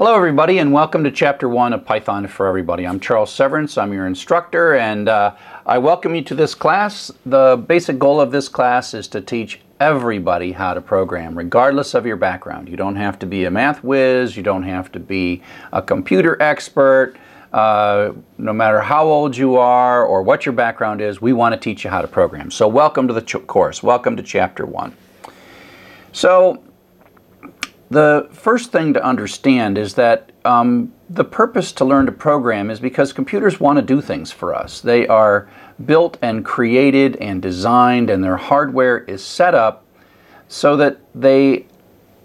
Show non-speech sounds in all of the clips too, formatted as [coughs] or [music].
Hello everybody and welcome to chapter one of Python for Everybody. I'm Charles Severance, I'm your instructor and uh, I welcome you to this class. The basic goal of this class is to teach everybody how to program regardless of your background. You don't have to be a math whiz, you don't have to be a computer expert, uh, no matter how old you are or what your background is, we want to teach you how to program. So welcome to the course, welcome to chapter one. So the first thing to understand is that um, the purpose to learn to program is because computers want to do things for us. They are built and created and designed, and their hardware is set up so that they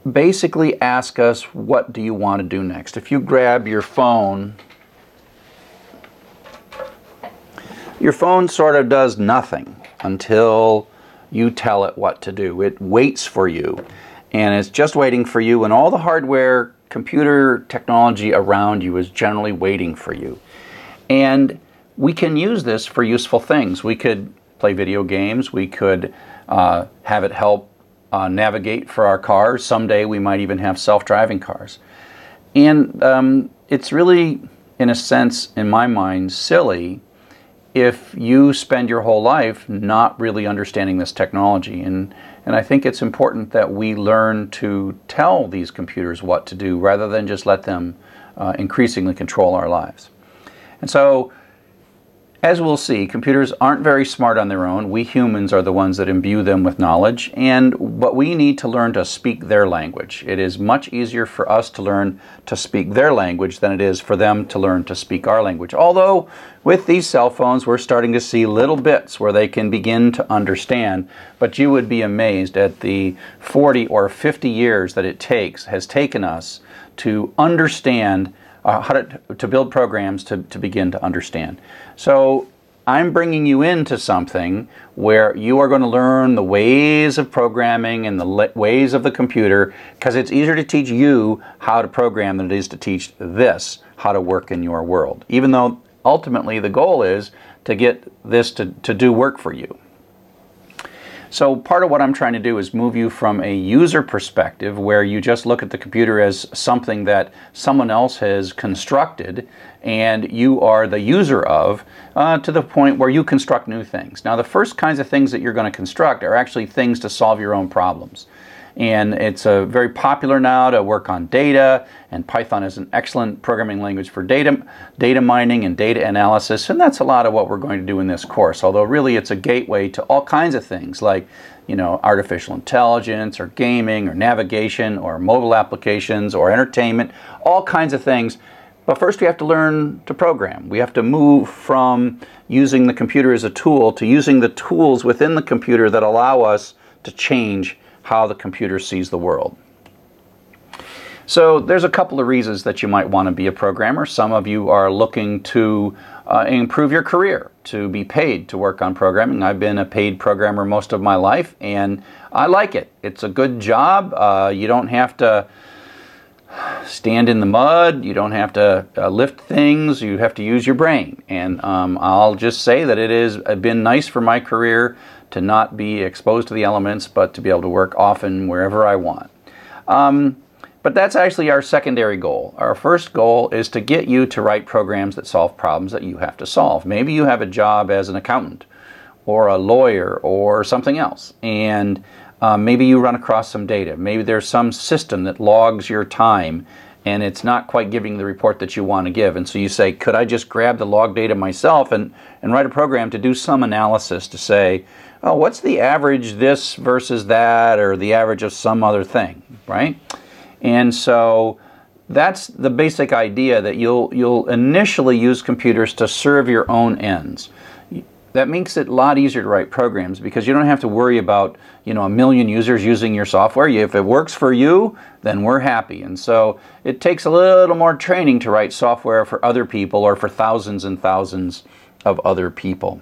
basically ask us, What do you want to do next? If you grab your phone, your phone sort of does nothing until you tell it what to do. It waits for you and it's just waiting for you and all the hardware computer technology around you is generally waiting for you. And we can use this for useful things. We could play video games. We could uh, have it help uh, navigate for our cars. Someday we might even have self-driving cars. And um, it's really in a sense in my mind silly if you spend your whole life not really understanding this technology. And, and I think it's important that we learn to tell these computers what to do rather than just let them uh, increasingly control our lives. And so as we'll see, computers aren't very smart on their own. We humans are the ones that imbue them with knowledge, and but we need to learn to speak their language. It is much easier for us to learn to speak their language than it is for them to learn to speak our language. Although, with these cell phones, we're starting to see little bits where they can begin to understand, but you would be amazed at the 40 or 50 years that it takes, has taken us to understand uh, how to, to build programs to, to begin to understand. So I'm bringing you into something where you are going to learn the ways of programming and the ways of the computer because it's easier to teach you how to program than it is to teach this how to work in your world. Even though ultimately the goal is to get this to, to do work for you. So part of what I'm trying to do is move you from a user perspective where you just look at the computer as something that someone else has constructed and you are the user of uh, to the point where you construct new things. Now the first kinds of things that you're going to construct are actually things to solve your own problems and it's very popular now to work on data and python is an excellent programming language for data data mining and data analysis and that's a lot of what we're going to do in this course although really it's a gateway to all kinds of things like you know artificial intelligence or gaming or navigation or mobile applications or entertainment all kinds of things but first we have to learn to program. We have to move from using the computer as a tool to using the tools within the computer that allow us to change how the computer sees the world. So there's a couple of reasons that you might want to be a programmer. Some of you are looking to uh, improve your career, to be paid to work on programming. I've been a paid programmer most of my life and I like it. It's a good job. Uh, you don't have to stand in the mud. You don't have to uh, lift things. You have to use your brain. And um, I'll just say that it has been nice for my career to not be exposed to the elements, but to be able to work often wherever I want. Um, but that's actually our secondary goal. Our first goal is to get you to write programs that solve problems that you have to solve. Maybe you have a job as an accountant or a lawyer or something else, and uh, maybe you run across some data. Maybe there's some system that logs your time and it's not quite giving the report that you want to give. And so you say, could I just grab the log data myself and, and write a program to do some analysis to say, oh, what's the average this versus that or the average of some other thing, right? And so that's the basic idea that you'll, you'll initially use computers to serve your own ends that makes it a lot easier to write programs because you don't have to worry about you know a million users using your software. If it works for you, then we're happy. And so it takes a little more training to write software for other people or for thousands and thousands of other people.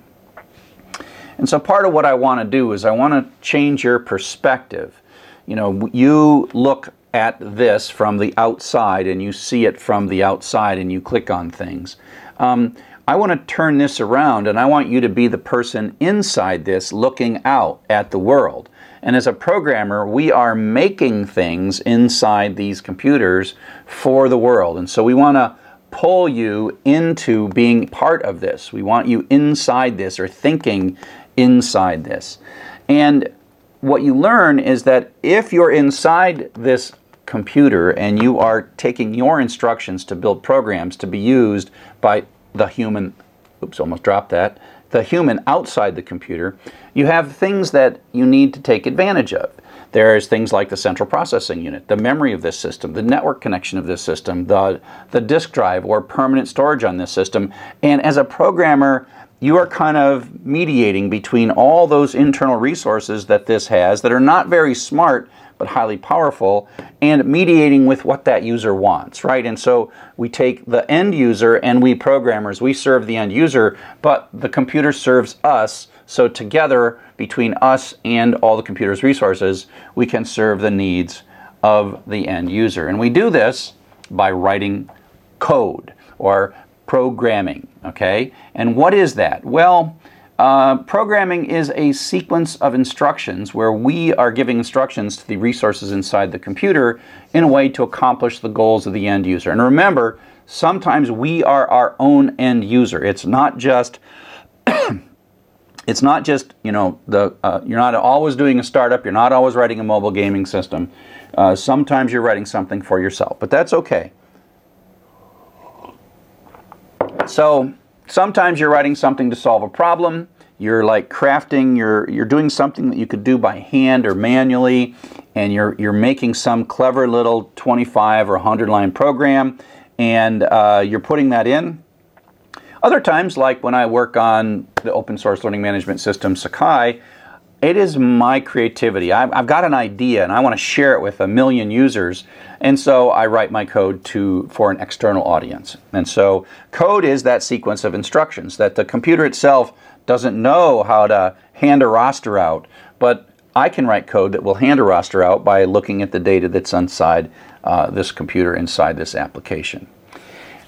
And so part of what I want to do is I want to change your perspective. You know, you look at this from the outside and you see it from the outside and you click on things. Um, I want to turn this around and I want you to be the person inside this looking out at the world. And as a programmer, we are making things inside these computers for the world. And so we want to pull you into being part of this. We want you inside this or thinking inside this. And what you learn is that if you're inside this computer and you are taking your instructions to build programs to be used by the human, oops, almost dropped that, the human outside the computer, you have things that you need to take advantage of. There's things like the central processing unit, the memory of this system, the network connection of this system, the, the disk drive or permanent storage on this system. And as a programmer, you are kind of mediating between all those internal resources that this has that are not very smart but highly powerful and mediating with what that user wants, right? And so we take the end user and we programmers, we serve the end user, but the computer serves us. So together, between us and all the computer's resources, we can serve the needs of the end user. And we do this by writing code or programming, okay? And what is that? Well, uh, programming is a sequence of instructions where we are giving instructions to the resources inside the computer in a way to accomplish the goals of the end user. And remember, sometimes we are our own end user. It's not just [coughs] it's not just you know the uh, you're not always doing a startup. You're not always writing a mobile gaming system. Uh, sometimes you're writing something for yourself, but that's okay. So sometimes you're writing something to solve a problem. You're like crafting, you're, you're doing something that you could do by hand or manually, and you're, you're making some clever little 25 or 100 line program, and uh, you're putting that in. Other times, like when I work on the open source learning management system Sakai, it is my creativity. I've, I've got an idea and I want to share it with a million users. And so I write my code to, for an external audience. And so code is that sequence of instructions that the computer itself doesn't know how to hand a roster out, but I can write code that will hand a roster out by looking at the data that's inside uh, this computer, inside this application.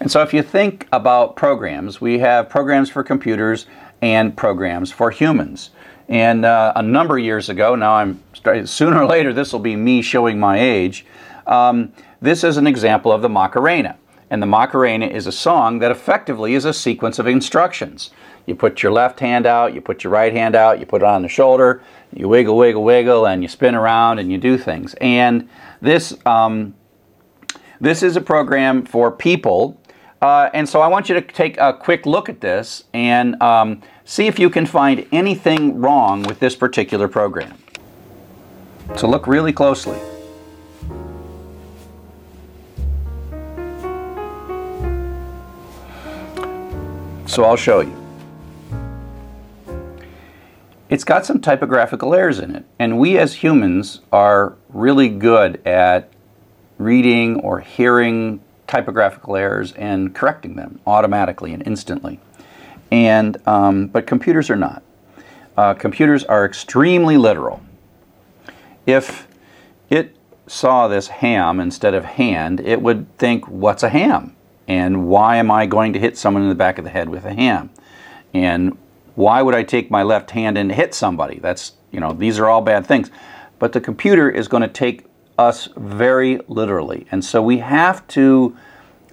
And so if you think about programs, we have programs for computers and programs for humans. And uh, a number of years ago, now I'm sooner or later this will be me showing my age. Um, this is an example of the Macarena. And the Macarena is a song that effectively is a sequence of instructions. You put your left hand out, you put your right hand out, you put it on the shoulder, you wiggle, wiggle, wiggle, and you spin around and you do things. And this, um, this is a program for people. Uh, and so I want you to take a quick look at this and um, see if you can find anything wrong with this particular program. So look really closely. So I'll show you. It's got some typographical errors in it, and we as humans are really good at reading or hearing typographical errors and correcting them automatically and instantly and um, but computers are not. Uh, computers are extremely literal. If it saw this ham instead of hand, it would think, "What's a ham?" And "Why am I going to hit someone in the back of the head with a ham?" and "Why would I take my left hand and hit somebody?" That's you know these are all bad things, but the computer is going to take us very literally, and so we have to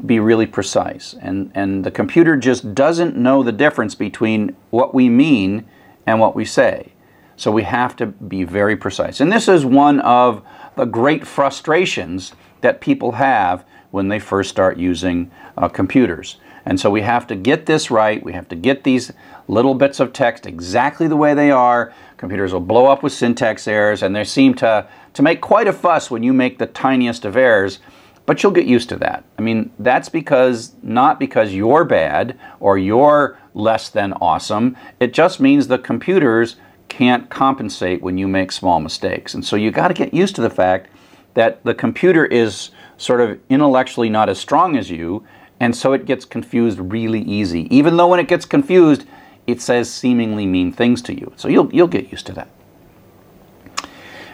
be really precise. And, and the computer just doesn't know the difference between what we mean and what we say. So we have to be very precise. And this is one of the great frustrations that people have when they first start using uh, computers. And so we have to get this right. We have to get these little bits of text exactly the way they are. Computers will blow up with syntax errors, and they seem to, to make quite a fuss when you make the tiniest of errors. But you'll get used to that. I mean, that's because, not because you're bad or you're less than awesome. It just means the computers can't compensate when you make small mistakes. And so you got to get used to the fact that the computer is sort of intellectually not as strong as you, and so it gets confused really easy. Even though when it gets confused, it says seemingly mean things to you. So you'll, you'll get used to that.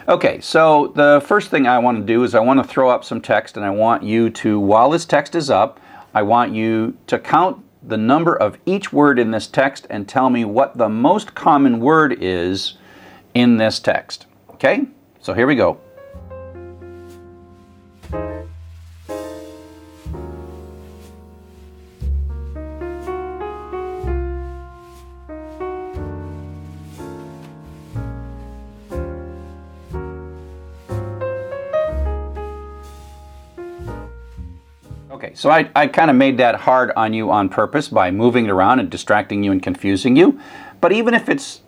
Okay, so the first thing I want to do is I want to throw up some text and I want you to, while this text is up, I want you to count the number of each word in this text and tell me what the most common word is in this text. Okay, so here we go. Okay, so I, I kind of made that hard on you on purpose by moving it around and distracting you and confusing you. But even if it's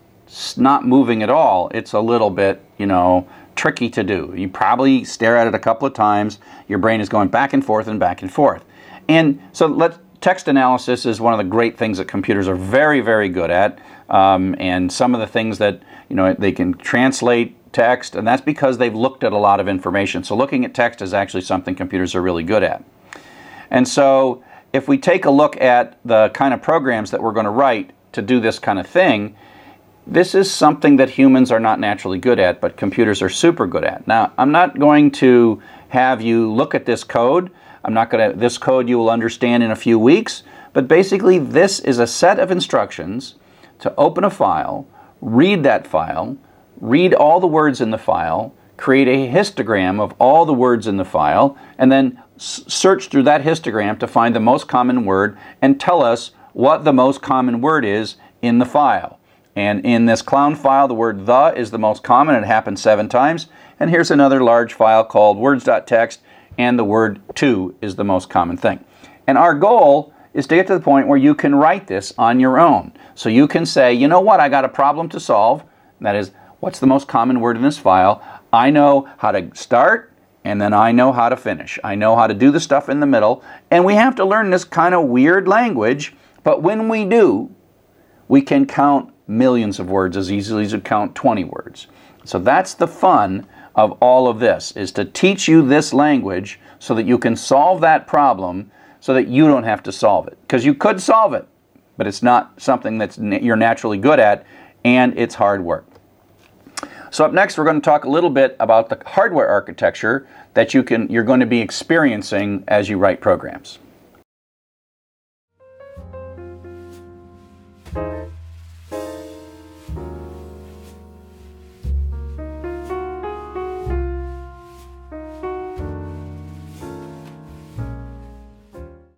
not moving at all, it's a little bit, you know, tricky to do. You probably stare at it a couple of times. Your brain is going back and forth and back and forth. And so let text analysis is one of the great things that computers are very, very good at. Um, and some of the things that, you know, they can translate text, and that's because they've looked at a lot of information. So looking at text is actually something computers are really good at. And so if we take a look at the kind of programs that we're going to write to do this kind of thing, this is something that humans are not naturally good at, but computers are super good at. Now, I'm not going to have you look at this code. I'm not going to, this code you will understand in a few weeks, but basically this is a set of instructions to open a file, read that file, read all the words in the file, create a histogram of all the words in the file, and then search through that histogram to find the most common word and tell us what the most common word is in the file. And in this clown file, the word the is the most common. It happens seven times. And here's another large file called words.txt, and the word to is the most common thing. And our goal is to get to the point where you can write this on your own. So you can say, you know what, I got a problem to solve. That is, what's the most common word in this file? I know how to start and then I know how to finish. I know how to do the stuff in the middle. And we have to learn this kind of weird language, but when we do, we can count millions of words as easily as we count 20 words. So that's the fun of all of this is to teach you this language so that you can solve that problem so that you don't have to solve it. Because you could solve it, but it's not something that you're naturally good at and it's hard work. So up next, we're going to talk a little bit about the hardware architecture that you can, you're going to be experiencing as you write programs.